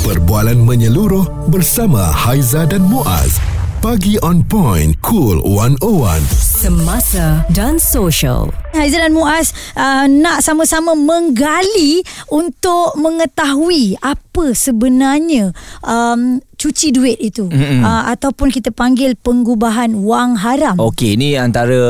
Perbualan menyeluruh bersama Haiza dan Muaz. Pagi on point, cool 101. Semasa dan Social. Haizan dan Muaz uh, nak sama-sama menggali untuk mengetahui apa sebenarnya um, cuci duit itu mm-hmm. uh, ataupun kita panggil pengubahan wang haram. Okey, ini antara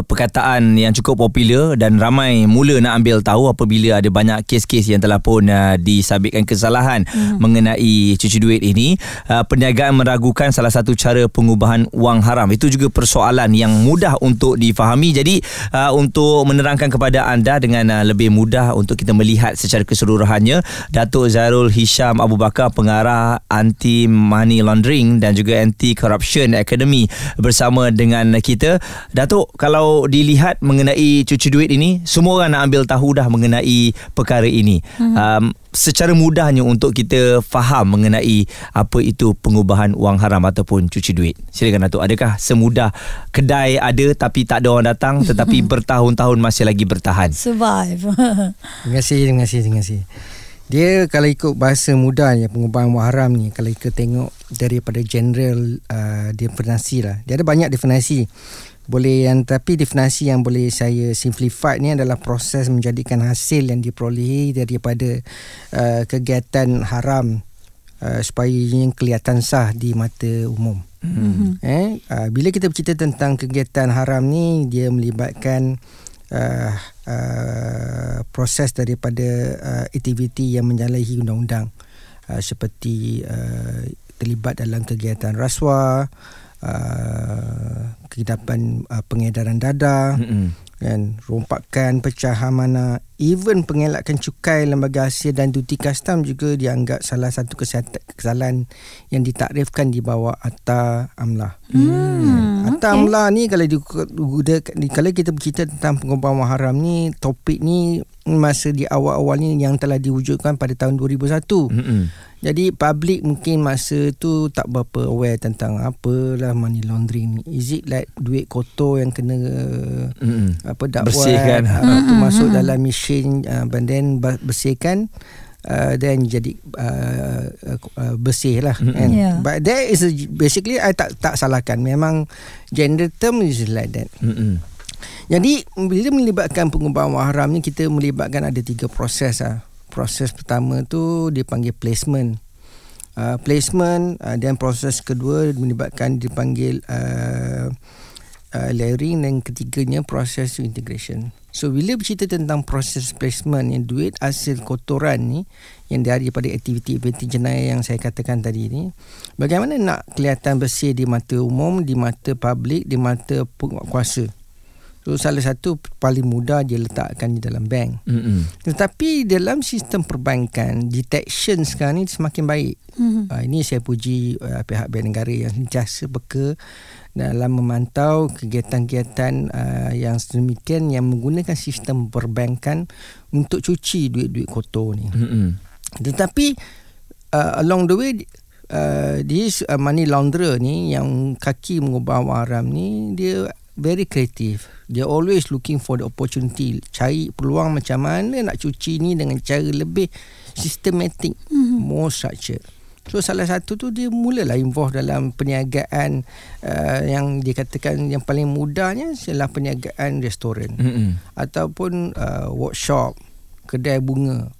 perkataan yang cukup popular dan ramai mula nak ambil tahu apabila ada banyak kes-kes yang telah pun uh, disabitkan kesalahan mm-hmm. mengenai cuci duit ini. Uh, perniagaan meragukan salah satu cara pengubahan wang haram. Itu juga persoalan yang mudah untuk difahami. Jadi uh, untuk menerangkan kepada anda dengan uh, lebih mudah untuk kita melihat secara keseluruhannya, Datuk Zairul Hisham Abu Bakar pengarah anti money laundering dan juga anti corruption academy bersama dengan kita. Datuk, kalau dilihat mengenai cuci duit ini, semua orang nak ambil tahu dah mengenai perkara ini. Hmm. Um, secara mudahnya untuk kita faham mengenai apa itu pengubahan wang haram ataupun cuci duit. Silakan Datuk, adakah semudah kedai ada tapi tak ada orang datang tetapi bertahun-tahun masih lagi bertahan? Survive. terima kasih, terima kasih, terima kasih. Dia kalau ikut bahasa mudah ni pengubahan haram ni kalau ikut tengok daripada general uh, definisi lah. Dia ada banyak definisi. Boleh yang tapi definisi yang boleh saya simplify ni adalah proses menjadikan hasil yang diperolehi daripada uh, kegiatan haram uh, supaya yang kelihatan sah di mata umum. Mm-hmm. Eh uh, bila kita bercerita tentang kegiatan haram ni dia melibatkan uh, uh, proses daripada uh, aktiviti yang menyalahi undang-undang. Uh, seperti uh, terlibat dalam kegiatan rasuah, uh, kegiatan uh, pengedaran dada, mm-hmm kan rompakan pecahan mana even pengelakan cukai lembaga hasil dan duty custom juga dianggap salah satu kesalahan yang ditakrifkan di bawah Atta Amla. Hmm, Atta okay. Amla ni kalau di, kalau kita bercerita tentang pengubahan haram ni topik ni masa di awal-awal ni yang telah diwujudkan pada tahun 2001. Hmm. Jadi public mungkin masa tu tak berapa aware tentang apalah money laundering ni. Is it like duit kotor yang kena mm-hmm. apa dakwah bersihkan uh, mm-hmm. masuk dalam mesin uh, then bersihkan uh, then jadi uh, uh, bersih lah mm-hmm. and yeah. but there is a, basically I tak tak salahkan memang gender term is like that. Mm-hmm. Jadi bila melibatkan pengubahan wang haram ni kita melibatkan ada tiga proses lah proses pertama tu dipanggil placement. Uh, placement uh, dan proses kedua melibatkan dipanggil uh, uh, layering dan ketiganya proses integration. So bila bercerita tentang proses placement yang duit hasil kotoran ni yang daripada aktiviti-aktiviti jenayah yang saya katakan tadi ni bagaimana nak kelihatan bersih di mata umum di mata publik di mata penguasa So salah satu paling mudah dia letakkan di dalam bank. Mm-hmm. Tetapi dalam sistem perbankan detection sekarang ni semakin baik. Mm-hmm. Uh, ini saya puji uh, pihak bank negara yang sentiasa beka dalam memantau kegiatan-kegiatan uh, yang sedemikian yang menggunakan sistem perbankan untuk cuci duit-duit kotor ni. Mm-hmm. Tetapi uh, along the way uh, this uh, money launderer ni yang kaki mengubah waram ni dia very creative. They always looking for the opportunity. Cari peluang macam mana nak cuci ni dengan cara lebih systematic, mm-hmm. more structured. So salah satu tu dia mulalah involve dalam perniagaan uh, yang dikatakan yang paling mudahnya adalah perniagaan restoran mm-hmm. ataupun uh, workshop, kedai bunga.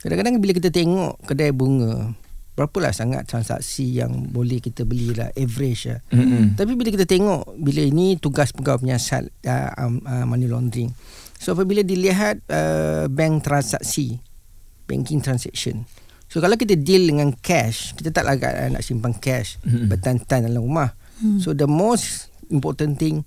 Kadang-kadang bila kita tengok kedai bunga, berapa lah sangat transaksi yang boleh kita beli lah average lah. Mm-hmm. Tapi bila kita tengok bila ini tugas pegawai penyiasat uh, um, uh, money laundering. So apabila dilihat uh, bank transaksi banking transaction. So kalau kita deal dengan cash, kita tak lagi nak simpan cash mm-hmm. bertantan dalam rumah. Mm. So the most important thing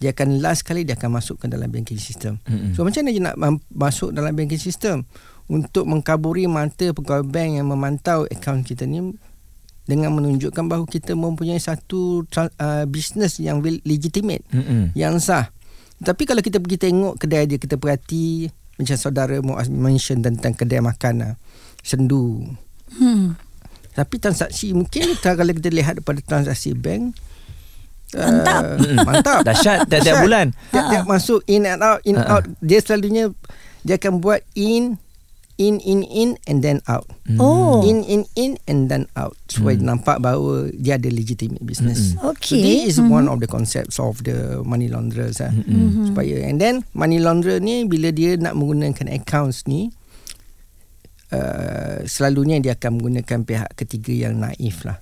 dia akan last kali dia akan masuk ke dalam banking system. Mm-hmm. So macam mana dia nak masuk dalam banking system? Untuk mengkaburi mata pegawai bank yang memantau akaun kita ni dengan menunjukkan bahawa kita mempunyai satu uh, bisnes yang legitimate mm-hmm. yang sah. Tapi kalau kita pergi tengok kedai dia kita perhati macam saudara Muaz mention tentang kedai makan uh, sendu. Hmm. tapi transaksi mungkin kalau kita lihat daripada transaksi bank Mantap uh, Mantap. Dahsyat Tiap-tiap bulan. Tiap-tiap masuk In and out In uh-uh. out. Dia selalunya Dia akan buat in in in in and then out. Oh. In in in and then out. Supaya nampak bahawa dia ada legitimate business. So Okay. this is one of the concepts of the money launderers ah. Supaya and then money launderer ni bila dia nak menggunakan accounts ni uh, selalunya dia akan menggunakan pihak ketiga yang naif lah.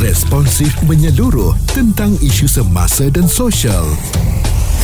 Responsif menyeluruh tentang isu semasa dan sosial.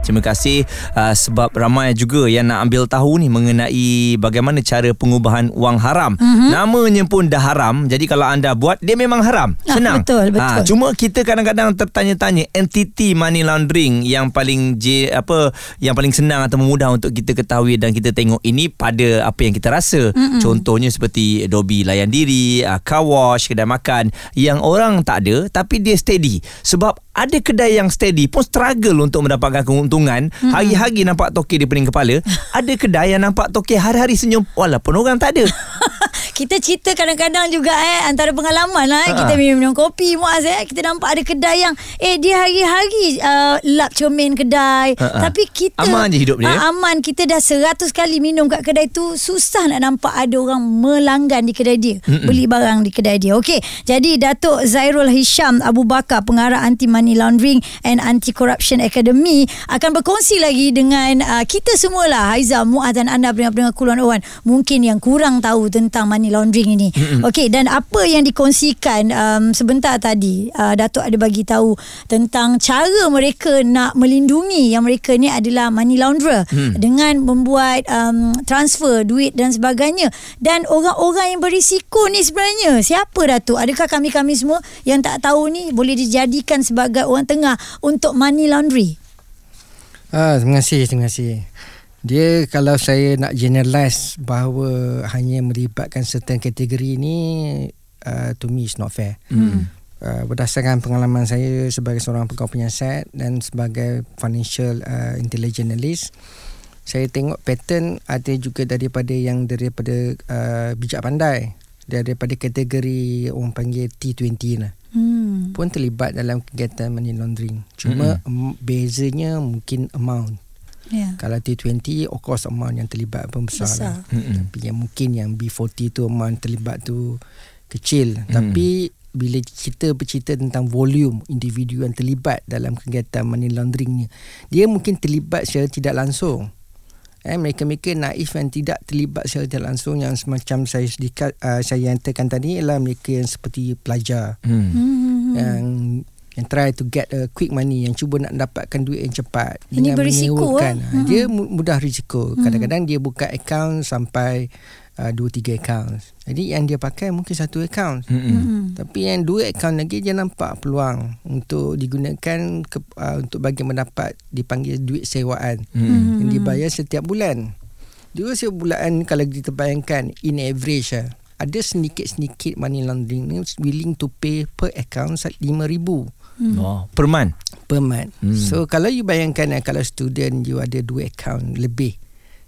Terima kasih uh, sebab ramai juga yang nak ambil tahu ni mengenai bagaimana cara pengubahan wang haram. Mm-hmm. Namanya pun dah haram. Jadi kalau anda buat dia memang haram. Ah, Senang. betul, betul. Ah, cuma kita kadang-kadang tertanya-tanya entiti money laundering yang paling j apa yang paling senang atau mudah untuk kita ketahui dan kita tengok ini pada apa yang kita rasa. Mm-hmm. Contohnya seperti Adobe layan diri, uh, car wash, kedai makan yang orang tak ada tapi dia steady. Sebab ada kedai yang steady pun struggle untuk mendapatkan keuntungan. Mm-hmm. Hari-hari nampak toke di pening kepala. ada kedai yang nampak toke hari-hari senyum walaupun orang tak ada. Kita cerita kadang-kadang juga eh antara pengalaman lah eh. Ha. Kita minum-minum kopi Muaz eh. Kita nampak ada kedai yang eh dia hari-hari uh, lap cermin kedai. Ha-ha. Tapi kita Aman je hidup dia. Ah, aman. Kita dah seratus kali minum kat kedai tu susah nak nampak ada orang melanggan di kedai dia. Mm-mm. Beli barang di kedai dia. Okey. Jadi Datuk Zairul Hisham Abu Bakar pengarah Anti Money Laundering and Anti Corruption Academy akan berkongsi lagi dengan uh, kita semualah Haiza Muaz dan anda pendengar-pendengar Kuluan Owan mungkin yang kurang tahu tentang money laundering ini. Mm-hmm. Okey dan apa yang dikongsikan um, sebentar tadi uh, Datuk ada bagi tahu tentang cara mereka nak melindungi yang mereka ni adalah money launderer mm. dengan membuat um, transfer duit dan sebagainya dan orang-orang yang berisiko ni sebenarnya siapa Datuk? Adakah kami-kami semua yang tak tahu ni boleh dijadikan sebagai orang tengah untuk money laundry? Ah, terima kasih, terima kasih. Dia kalau saya nak generalize bahawa hanya melibatkan certain kategori ni uh, to me is not fair. Hmm. Uh, berdasarkan pengalaman saya sebagai seorang pegawai penyiasat dan sebagai financial uh, intelligence analyst saya tengok pattern ada juga daripada yang daripada uh, bijak pandai daripada kategori orang panggil T20 lah Hmm. pun terlibat dalam kegiatan money laundering cuma mm-hmm. bezanya mungkin amount Ya. kalau T20 of course amount yang terlibat pun besar, Besar. lah. Mm-mm. Tapi yang mungkin yang B40 tu amount terlibat tu kecil. Mm. Tapi bila kita bercerita tentang volume individu yang terlibat dalam kegiatan money laundering ni, dia mungkin terlibat secara tidak langsung. Eh, mereka-mereka naif yang tidak terlibat secara tidak langsung yang semacam saya sedikit uh, saya yantakan tadi ialah mereka yang seperti pelajar Hmm. Hmm. yang yang try to get a quick money yang cuba nak dapatkan duit yang cepat Ini berisiko, menyewakan. eh? Ha, dia mu- mudah risiko kadang-kadang dia buka account sampai uh, 2 3 account jadi yang dia pakai mungkin satu account Mm-mm. Hmm. tapi yang dua account lagi dia nampak peluang untuk digunakan ke, uh, untuk bagi mendapat dipanggil duit sewaan Mm. yang dibayar setiap bulan. Dua setiap bulan kalau kita bayangkan in average lah, ada sedikit-sedikit money laundering ni willing to pay per account RM5,000 Oh, per month. per month. Hmm. So kalau you bayangkan lah, kalau student you ada dua account lebih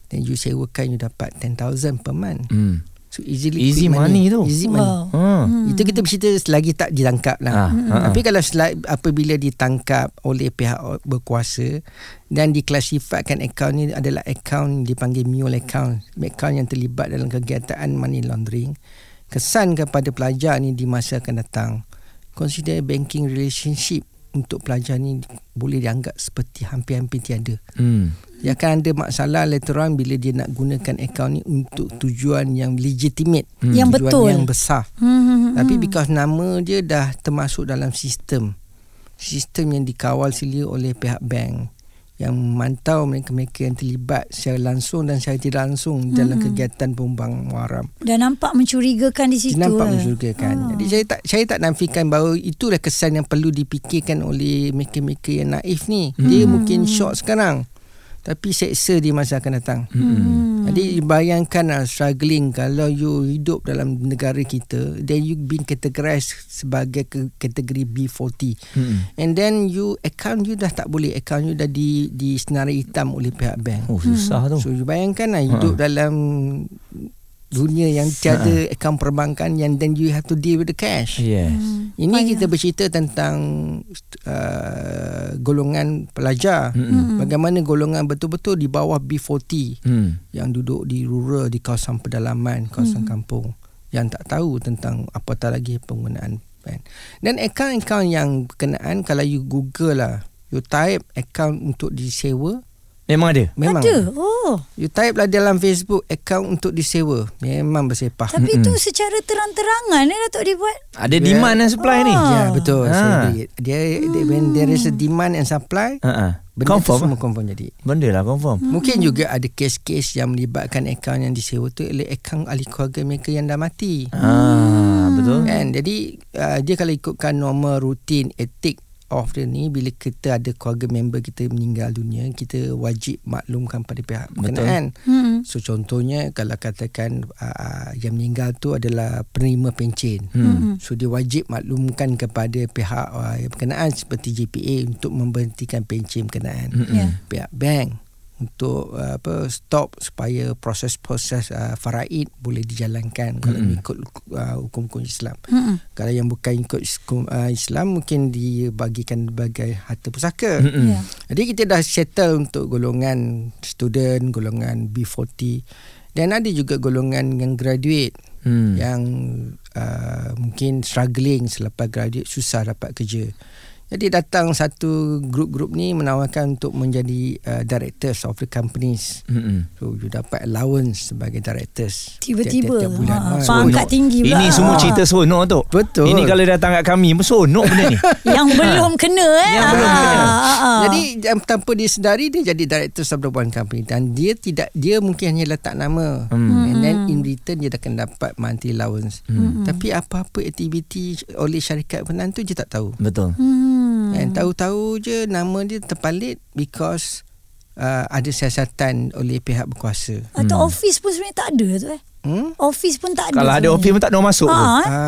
then you sewakan you dapat 10,000 per month. Hmm. So easily Easy quick money tu. Easy Wow. money. Ha. Hmm. Itu kita bercerita selagi tak ditangkap Ah, lah. ah, ah. Tapi kalau selagi, apabila ditangkap oleh pihak berkuasa dan diklasifikkan akaun ni adalah akaun dipanggil mule account, akaun yang terlibat dalam kegiatan money laundering, kesan kepada pelajar ni di masa akan datang, consider banking relationship untuk pelajar ni boleh dianggap seperti hampir-hampir tiada. Hmm. Dia akan ada masalah later on bila dia nak gunakan akaun ni untuk tujuan yang legitimate, Hmm. Yang tujuan betul. yang besar. Hmm. Tapi because nama dia dah termasuk dalam sistem Sistem yang dikawal selia oleh pihak bank Yang memantau mereka-mereka yang terlibat secara langsung dan secara tidak langsung hmm. dalam kegiatan pembuang haram Dan nampak mencurigakan di situ. Dia nampak lah. mencurigakan Ah. Jadi saya tak saya tak nafikan bahawa itulah kesan yang perlu dipikirkan oleh mereka-mereka yang naif ni Dia mungkin shock sekarang Tapi seksa di masa akan datang Hmm. jadi bayangkan lah struggling kalau you hidup dalam negara kita then you been categorized sebagai kategori B40 Hmm. and then you account you dah tak boleh account you dah di di senarai hitam oleh pihak bank. Oh, susah tu. So you bayangkan lah hidup dalam dunia yang tiada akaun perbankan yang then you have to deal with the cash. Yes. Ini kita bercerita tentang uh, golongan pelajar. Mm-mm. Bagaimana golongan betul-betul di bawah B40 Hmm. yang duduk di rural di kawasan pedalaman, kawasan kampung yang tak tahu tentang apatah lagi penggunaan pen. Dan akaun-akaun yang berkenaan kalau you google lah, you type akaun untuk disewa, Memang ada. memang Ada. Oh. You type lah dalam Facebook akaun untuk disewa. Memang bersepah. Tapi itu secara terang-terangan eh Datuk dibuat. Ada demand dan supply ni. Ah. Ya betul. Ah. Saya agree. Dia, dia when there is a demand and supply, Ha ah. benda Confirm. tu semua confirm jadi. Benda lah confirm. Mungkin juga ada kes-kes yang melibatkan akaun yang disewa tu oleh akaun ahli keluarga mereka yang dah mati. Ah, betul. Kan? Jadi uh, dia kalau ikutkan normal rutin etik of dia ni bila kita ada keluarga member kita meninggal dunia kita wajib maklumkan pada pihak berkenaan. Hmm. So contohnya kalau katakan uh, yang meninggal tu adalah penerima pencen. Hmm. So dia wajib maklumkan kepada pihak uh, yang berkenaan seperti JPA untuk memberhentikan pencen berkenaan. Mm-mm. Ya. Pihak bank untuk uh, apa stop supaya proses-proses uh, faraid boleh dijalankan kalau Mm-mm. ikut uh, hukum-hukum Islam. Hmm. Kalau yang bukan ikut hukum uh, Islam mungkin dibagikan sebagai harta pusaka. Mm-mm. Ya. Jadi kita dah settle untuk golongan student, golongan B40 dan ada juga golongan yang graduate Hmm. yang uh, mungkin struggling selepas graduate susah dapat kerja. Jadi datang satu grup-grup ni menawarkan untuk menjadi uh, directors of the companies. Mm-mm. So you dapat allowance sebagai directors Tiba-tiba. tiap-tiap bulan. Ha, Ha. pangkat tinggi pula. Ini semua Ha. cerita seronok tu. Betul. Ini kalau datang kat kami Seronok benda ni Yang belum kena eh. Yang belum Ah, kena. ah, ah. Jadi um, tanpa dia sedari dia jadi director of the one company dan dia tidak dia mungkin hanya letak nama Hmm. and then in return dia akan dapat monthly allowance. Hmm. Tapi apa-apa aktiviti oleh syarikat penan tu dia tak tahu. Betul Hmm. And tahu-tahu je nama dia terpalit because uh, ada siasatan oleh pihak berkuasa. Atau office pun sebenarnya tak ada tu eh. Hmm? Office pun tak ada. Kalau ada office pun tak nak masuk pun Ha, eh? Ha,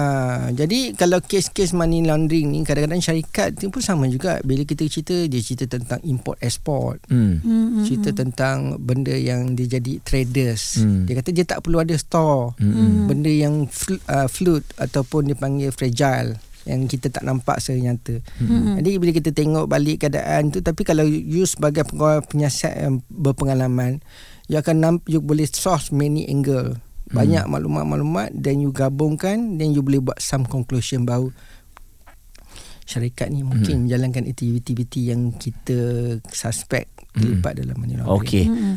jadi kalau kes-kes money laundering ni kadang-kadang syarikat ni pun sama juga. Bila kita cerita dia cerita tentang import export. Hmm. Hmm, cerita tentang benda yang dia jadi traders. Hmm. Dia kata dia tak perlu ada store. Hmm. Benda yang fl- uh, fluid ataupun dipanggil fragile yang kita tak nampak secara nyata. Hmm. Jadi bila kita tengok balik keadaan tu tapi kalau you sebagai pengawal penyiasat yang berpengalaman you akan namp- you boleh source many angle. Banyak maklumat-maklumat dan you gabungkan then you boleh buat some conclusion bahawa syarikat ni mungkin menjalankan aktiviti-aktiviti yang kita suspect terlibat dalam money laundering. Okey Hmm.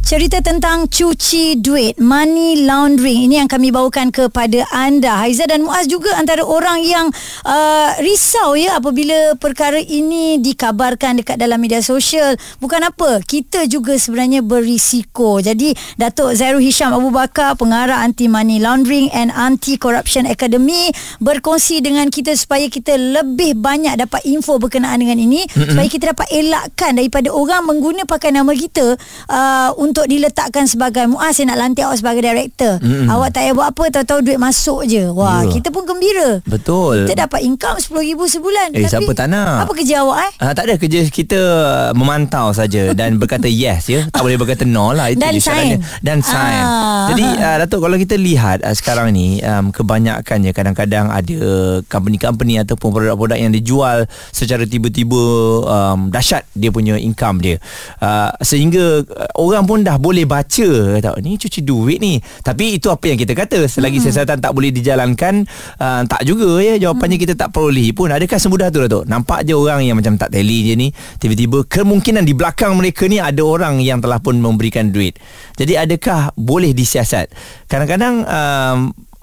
Cerita tentang cuci duit, money laundering ini yang kami bawakan kepada anda. Haiza dan Muaz juga antara orang yang uh, risau ya apabila perkara ini dikabarkan dekat dalam media sosial. Bukan apa, kita juga sebenarnya berisiko. Jadi Datuk Zairul Hisham Abu Bakar, pengarah anti money laundering and anti corruption academy berkongsi dengan kita supaya kita lebih banyak dapat info berkenaan dengan ini mm-hmm. supaya kita dapat elakkan daripada orang mengguna pakai nama kita uh, untuk diletakkan sebagai Muaz saya nak lantik awak sebagai director. Mm-mm. Awak tak payah buat apa tahu-tahu duit masuk je. Wah, Ya. kita pun gembira. Betul Kita dapat income RM10,000 sebulan. Eh, siapa tak nak? Apa kerja awak eh? Ah, tak ada kerja kita memantau saja dan berkata yes ya tak boleh berkata no lah itu Dan je sign. dan sign Ah. jadi uh, Datuk kalau kita lihat uh, sekarang ni um, kebanyakannya kadang-kadang ada company-company ataupun produk-produk yang dijual secara tiba-tiba um, dahsyat dia punya income dia uh, sehingga uh, orang pun dah boleh baca. Kata ni cuci duit ni. Tapi itu apa yang kita kata selagi hmm. siasatan tak boleh dijalankan uh, tak juga ya. Jawapannya kita tak perolehi pun adakah semudah tu Datuk? Nampak je orang yang macam tak tally je ni tiba-tiba kemungkinan di belakang mereka ni ada orang yang telah pun memberikan duit. Jadi adakah boleh disiasat? Kadang-kadang um,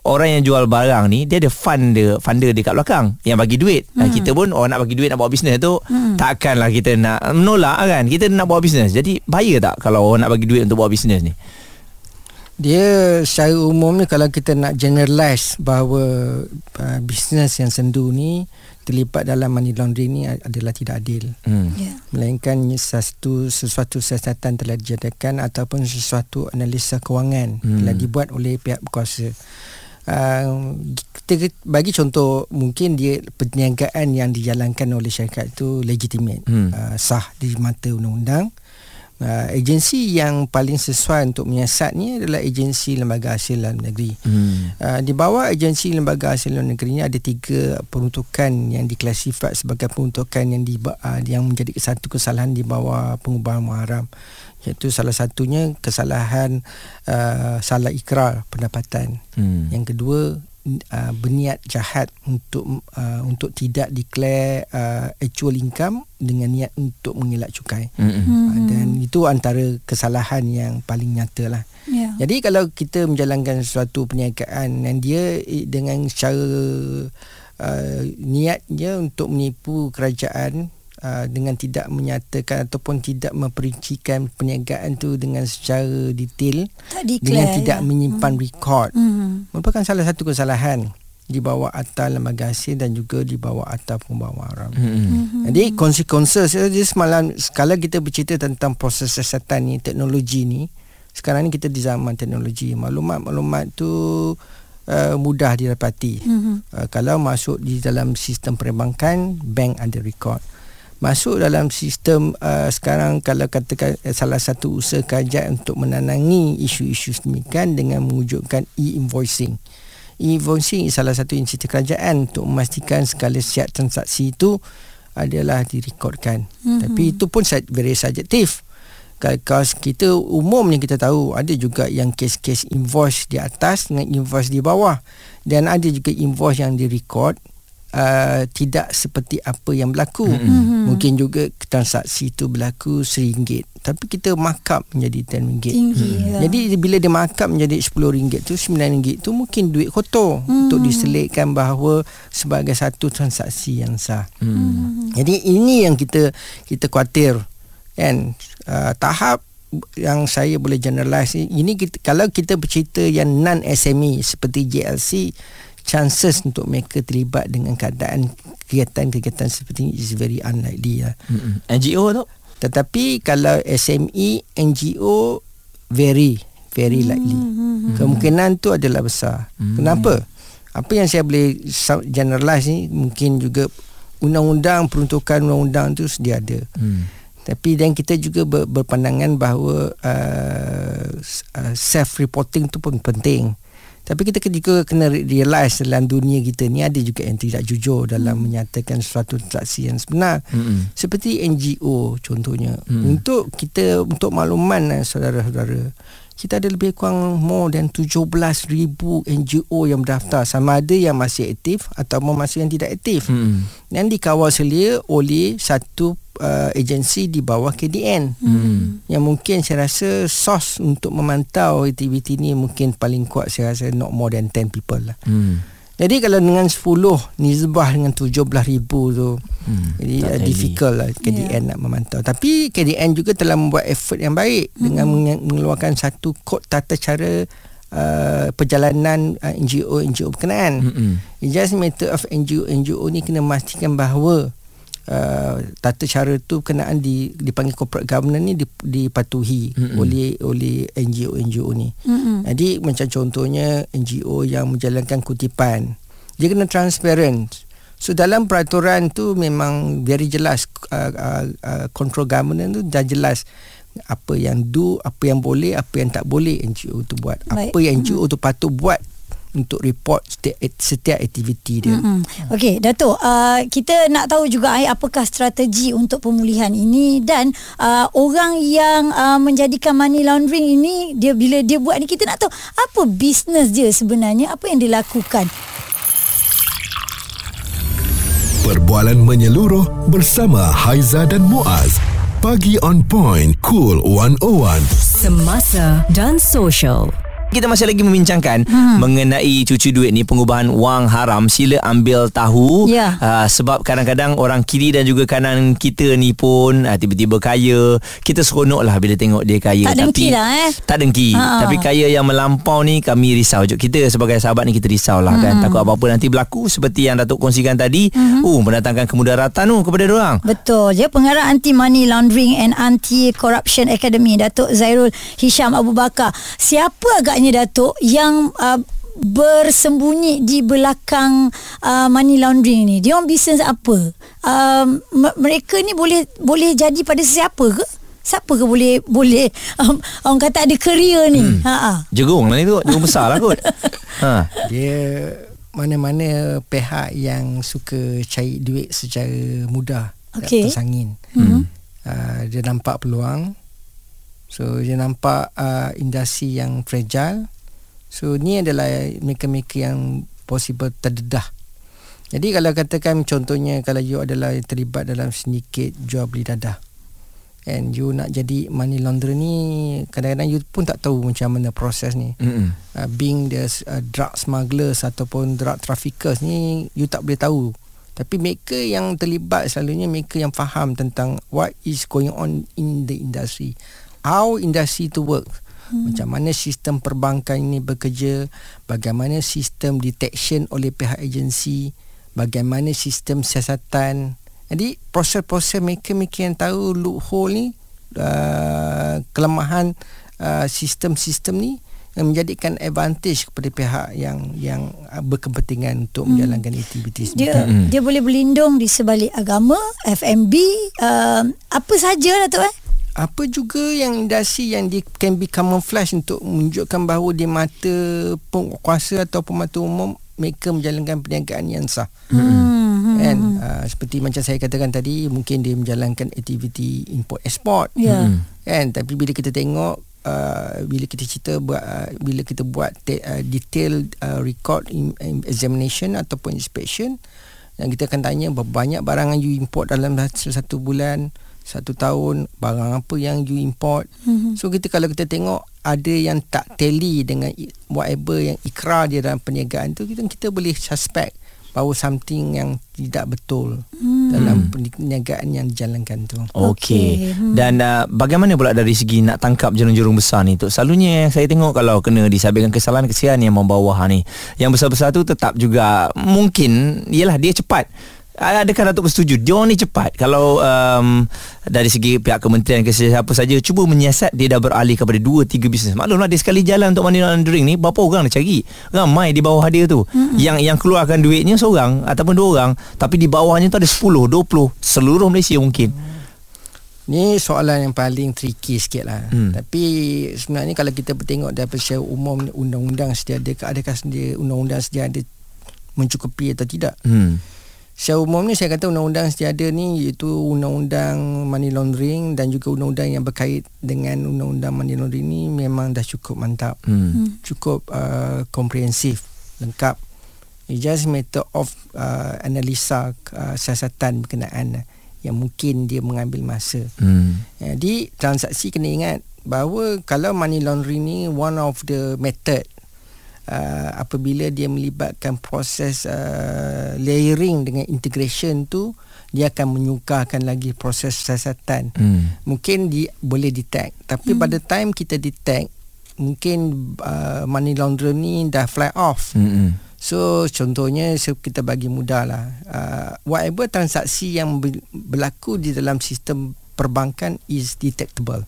orang yang jual barang ni dia ada funder funder dekat belakang yang bagi duit hmm. kita pun orang nak bagi duit nak bawa bisnes tu hmm. takkanlah kita nak menolak kan kita nak bawa bisnes jadi bahaya tak kalau orang nak bagi duit untuk bawa bisnes ni Dia secara umum ni kalau kita nak generalize bahawa uh, bisnes yang sendu ni terlibat dalam money laundering ni adalah tidak adil. hmm. Ya. Melainkan sesuatu sesuatu siasatan telah dijadikan ataupun sesuatu analisa kewangan Hmm. telah dibuat oleh pihak berkuasa. Uh, kita bagi contoh mungkin dia perniagaan yang dijalankan oleh syarikat itu legitimate Hmm. uh, sah di mata undang-undang uh, agensi yang paling sesuai untuk menyiasatnya adalah agensi lembaga hasil dalam negeri Hmm. Uh, di bawah agensi lembaga hasil luar negeri ini ada tiga peruntukan yang diklasifikasi sebagai peruntukan yang di uh, yang menjadi satu kesalahan di bawah pengubahan muharam iaitu salah satunya kesalahan uh, salah ikrar pendapatan Hmm. yang kedua uh, berniat jahat untuk uh, untuk tidak declare uh, actual income dengan niat untuk mengelak cukai Hmm. uh, dan itu antara kesalahan yang paling nyata lah Ya. jadi kalau kita menjalankan suatu perniagaan dan dia eh, dengan cara uh, niatnya untuk menipu kerajaan uh, dengan tidak menyatakan ataupun tidak memperincikan perniagaan tu dengan secara detail Tak declare. dengan tidak ya. menyimpan rekod Hmm. merupakan salah satu kesalahan di bawah atas lembaga hasil dan juga di bawah atas pembawa haram. Hmm. Jadi konsekuensi dia semalam kalau kita bercerita tentang proses siasatan ni teknologi ni sekarang ni kita di zaman teknologi maklumat-maklumat tu uh, mudah didapati. Mhm. Uh, kalau masuk di dalam sistem perbankan bank ada rekod. Masuk dalam sistem uh, sekarang kalau katakan uh, salah satu usaha kerajaan untuk menanangi isu-isu sedemikian dengan mewujudkan e-invoicing. E-invoicing salah satu inisiatif kerajaan untuk memastikan segala siap transaksi itu adalah direkodkan. Mm-hmm. Tapi itu pun very subjektif. Kalau kita umumnya kita tahu ada juga yang kes-kes invoice di atas dengan invoice di bawah dan ada juga invoice yang direkod Uh, tidak seperti apa yang berlaku mm-hmm. mungkin juga transaksi itu berlaku RM1 tapi kita markup menjadi RM10 Tinggi. ya. jadi bila dia markup menjadi RM10 tu RM9 tu mungkin duit kotor hmm. untuk diselitkan bahawa sebagai satu transaksi yang sah. Hmm. Jadi ini yang kita kita khawatir kan uh, tahap yang saya boleh generalize ni ini kita, kalau kita bercerita yang non SME seperti JLC chances untuk mereka terlibat dengan keadaan kegiatan-kegiatan seperti ini is very unlikely lah. Hmm. NGO tu? Tetapi kalau SME, NGO very very likely. Kemungkinan tu adalah besar. Kenapa? Apa yang saya boleh generalize ni mungkin juga undang-undang peruntukan undang-undang tu sedia ada. Hmm. Tapi dan kita juga ber, berpandangan bahawa uh, uh, self reporting tu pun penting. Tapi kita juga kena re- realise dalam dunia kita ni ada juga yang tidak jujur dalam menyatakan suatu transaksi yang sebenar. Hmm. Seperti NGO contohnya. Hmm. Hmm. Untuk kita untuk makluman eh, saudara-saudara, kita ada lebih kurang more than 17,000 NGO yang berdaftar sama ada yang masih aktif atau masih yang tidak aktif. Hmm. Dan dikawal selia oleh satu uh, agensi di bawah KDN. Hmm. Yang mungkin saya rasa sos untuk memantau aktiviti ni mungkin paling kuat saya rasa not more than 10 people lah. Hmm. Jadi kalau dengan 10 nizbah dengan 17,000 tu Hmm. jadi uh, difficult lah KDN yeah. nak memantau. Tapi KDN juga telah membuat effort yang baik hmm. dengan menge- mengeluarkan satu kod tata cara uh, perjalanan uh, NGO NGO berkenaan. Hmm. It just matter of NGO NGO ni kena memastikan bahawa uh, tata cara tu berkenaan di dipanggil corporate governance ni dip- dipatuhi Mm-mm. oleh oleh NGO NGO ni. Mm-mm. Jadi macam contohnya NGO yang menjalankan kutipan dia kena transparent. So dalam peraturan tu memang very jelas uh, uh, uh, control governance tu dah jelas apa yang do, apa yang boleh, apa yang tak boleh NGO tu buat. Baik. Apa yang NGO tu patut buat untuk report setiap, setiap aktiviti dia. Mm-mm. Okey, Datuk, uh, kita nak tahu juga eh, apakah strategi untuk pemulihan ini dan uh, orang yang uh, menjadikan money laundering ini dia bila dia buat ni kita nak tahu apa bisnes dia sebenarnya, apa yang dia lakukan. Perbualan menyeluruh bersama Haiza dan Muaz. Pagi on point, cool 101. Semasa dan social. Kita masih lagi membincangkan hmm. mengenai cuci duit ni pengubahan wang haram. Sila ambil tahu Ya. uh, sebab kadang-kadang orang kiri dan juga kanan kita ni pun uh, tiba-tiba kaya. Kita seronok lah bila tengok dia kaya. Tak dengki Tapi, lah, eh. Tak dengki. Ha. Tapi kaya yang melampau ni kami risau. je. Kita sebagai sahabat ni kita risau lah kan. Takut apa-apa nanti berlaku seperti yang Datuk kongsikan tadi. Hmm. Uh, mendatangkan kemudaratan tu kepada orang. Betul je pengarah anti money laundering and anti corruption academy Datuk Zairul Hisham Abu Bakar. Siapa agaknya Datuk yang uh, bersembunyi di belakang uh, money laundering ni? Dia orang bisnes apa? Um, m- mereka ni boleh boleh jadi pada sesiapa ke? Siapa ke boleh boleh um, orang kata ada career ni? Hmm. Ha ah. Jerung lah ni tu. Jerung besar lah kot. ha. Dia mana-mana pihak yang suka cari duit secara mudah Okey. tak tersangin. Mhm. Uh, dia nampak peluang. So dia nampak uh, industri yang fragile. So ni adalah maker-maker yang possible terdedah. Jadi kalau katakan contohnya kalau you adalah terlibat dalam syndicate jual beli dadah and you nak jadi money launderer ni kadang-kadang you pun tak tahu macam mana proses ni Mm-mm. uh, being the uh, drug smugglers ataupun drug traffickers ni you tak boleh tahu tapi maker yang terlibat selalunya maker yang faham tentang what is going on in the industry how industry to work hmm. macam mana sistem perbankan ini bekerja bagaimana sistem detection oleh pihak agensi bagaimana sistem siasatan jadi proses-proses maker-maker yang tahu loophole ni uh, kelemahan uh, sistem-sistem ni yang menjadikan advantage kepada pihak yang yang berkepentingan untuk menjalankan aktiviti Dia Mm-mm. dia boleh berlindung di sebalik agama, FMB, uh, apa saja tu eh. Apa juga yang industri yang di, can be camouflage untuk menunjukkan bahawa di mata penguasa atau pemata umum mereka menjalankan perniagaan yang sah. Hmm. Kan uh, seperti macam saya katakan tadi mungkin dia menjalankan aktiviti import export. Ya. Mm. Kan tapi bila kita tengok uh, bila kita cerita buat uh, bila kita buat te, uh, detail uh, record in, in examination ataupun inspection yang kita akan tanya berapa banyak barang yang you import dalam satu bulan satu tahun barang apa yang you import Mhm. so kita kalau kita tengok ada yang tak tally dengan whatever yang ikrar dia dalam perniagaan tu kita kita boleh suspect bahawa something yang tidak betul Hmm. dalam perniagaan yang dijalankan tu Okey. Hmm. Dan uh, bagaimana pula dari segi nak tangkap jerung-jerung besar ni tu? Selalunya yang saya tengok kalau kena disabitkan kesalahan kesian yang membawah ni. Yang besar-besar tu tetap juga mungkin ialah dia cepat. Ah, Adakah Datuk bersetuju Dia orang ni cepat Kalau um, Dari segi pihak kementerian ke Siapa saja Cuba menyiasat Dia dah beralih kepada Dua tiga bisnes Maklumlah dia sekali jalan Untuk money laundering ni Berapa orang dia cari Ramai di bawah dia tu mm-hmm. Yang yang keluarkan duitnya Seorang Ataupun dua orang Tapi di bawahnya tu ada 10 20 Seluruh Malaysia mungkin Ni soalan yang paling tricky sikit lah. Hmm. Tapi sebenarnya kalau kita bertengok daripada secara umum undang-undang sedia ada adakah sedia undang-undang sedia ada mencukupi atau tidak. hmm. Secara umum ni saya kata undang-undang sedia ada ni iaitu undang-undang money laundering dan juga undang-undang yang berkait dengan undang-undang money laundering ni memang dah cukup mantap. Hmm. Cukup uh, komprehensif, lengkap. It just matter of uh, analisa uh, siasatan berkenaan yang mungkin dia mengambil masa. Hmm. Jadi transaksi kena ingat bahawa kalau money laundering ni one of the method uh, apabila dia melibatkan proses uh, layering dengan integration tu dia akan menyukarkan lagi proses siasatan. Hmm. Mungkin dia boleh detect tapi hmm. pada time kita detect mungkin uh, money launderer ni dah fly off. Hmm. So contohnya so kita bagi mudah lah uh, whatever transaksi yang ber- berlaku di dalam sistem perbankan is detectable.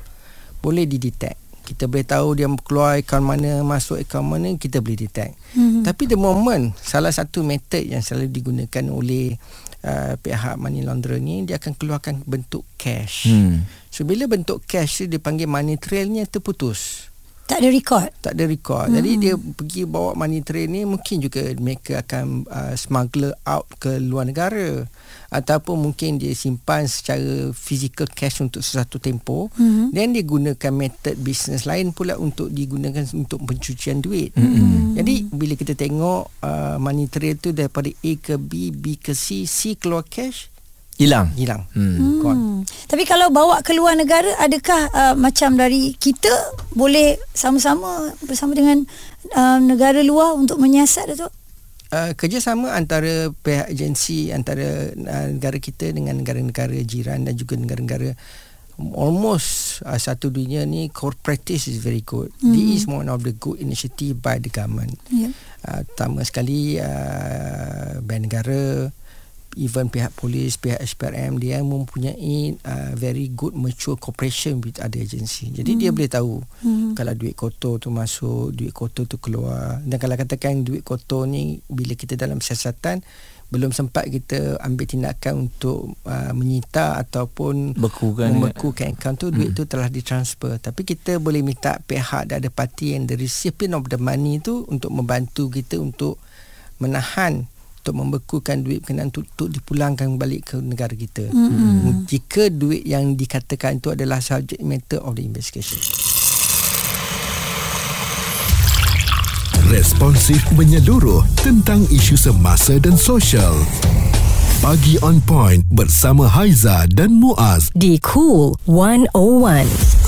Boleh didetect. Kita boleh tahu dia keluar akaun mana, masuk akaun mana, kita boleh detect. Mhm. Tapi the moment salah satu method yang selalu digunakan oleh uh, pihak money launderer ni dia akan keluarkan bentuk cash. Hmm. So bila bentuk cash tu dipanggil money trailnya terputus Tak ada record. tak ada record. Hmm. Jadi dia pergi bawa money trail ni mungkin juga mereka akan uh, smuggler out ke luar negara ataupun mungkin dia simpan secara physical cash untuk sesuatu tempoh Mhm. dan dia gunakan method bisnes lain pula untuk digunakan untuk pencucian duit. Hmm. Jadi bila kita tengok uh, money trail tu daripada A ke B, B ke C, C keluar cash, Hilang. hilang. Hmm. Gone. Hmm. Tapi kalau bawa ke luar negara adakah uh, macam dari kita boleh sama-sama bersama dengan uh, negara luar untuk menyiasat Datuk? Uh, kerjasama antara pihak agensi antara uh, negara kita dengan negara-negara jiran dan juga negara-negara almost uh, satu dunia ni core practice is very good. Mm. This is one of the good initiative by the government. Ya. Uh, pertama sekali uh, bank negara even pihak polis, pihak SPRM dia mempunyai uh, very good mature cooperation with other agency. Jadi hmm. dia boleh tahu hmm. kalau duit kotor tu masuk, duit kotor tu keluar. Dan kalau katakan duit kotor ni bila kita dalam siasatan belum sempat kita ambil tindakan untuk uh, menyita ataupun Bekukan membekukan akaun tu duit hmm. tu telah ditransfer tapi kita boleh minta pihak dan ada parti yang the recipient of the money tu untuk membantu kita untuk menahan untuk membekukan duit berkenaan untuk, untuk dipulangkan balik ke negara kita hmm. jika duit yang dikatakan itu adalah subject matter of the investigation responsif menyeluruh tentang isu semasa dan sosial. Pagi on point bersama Haiza dan Muaz di Cool 101.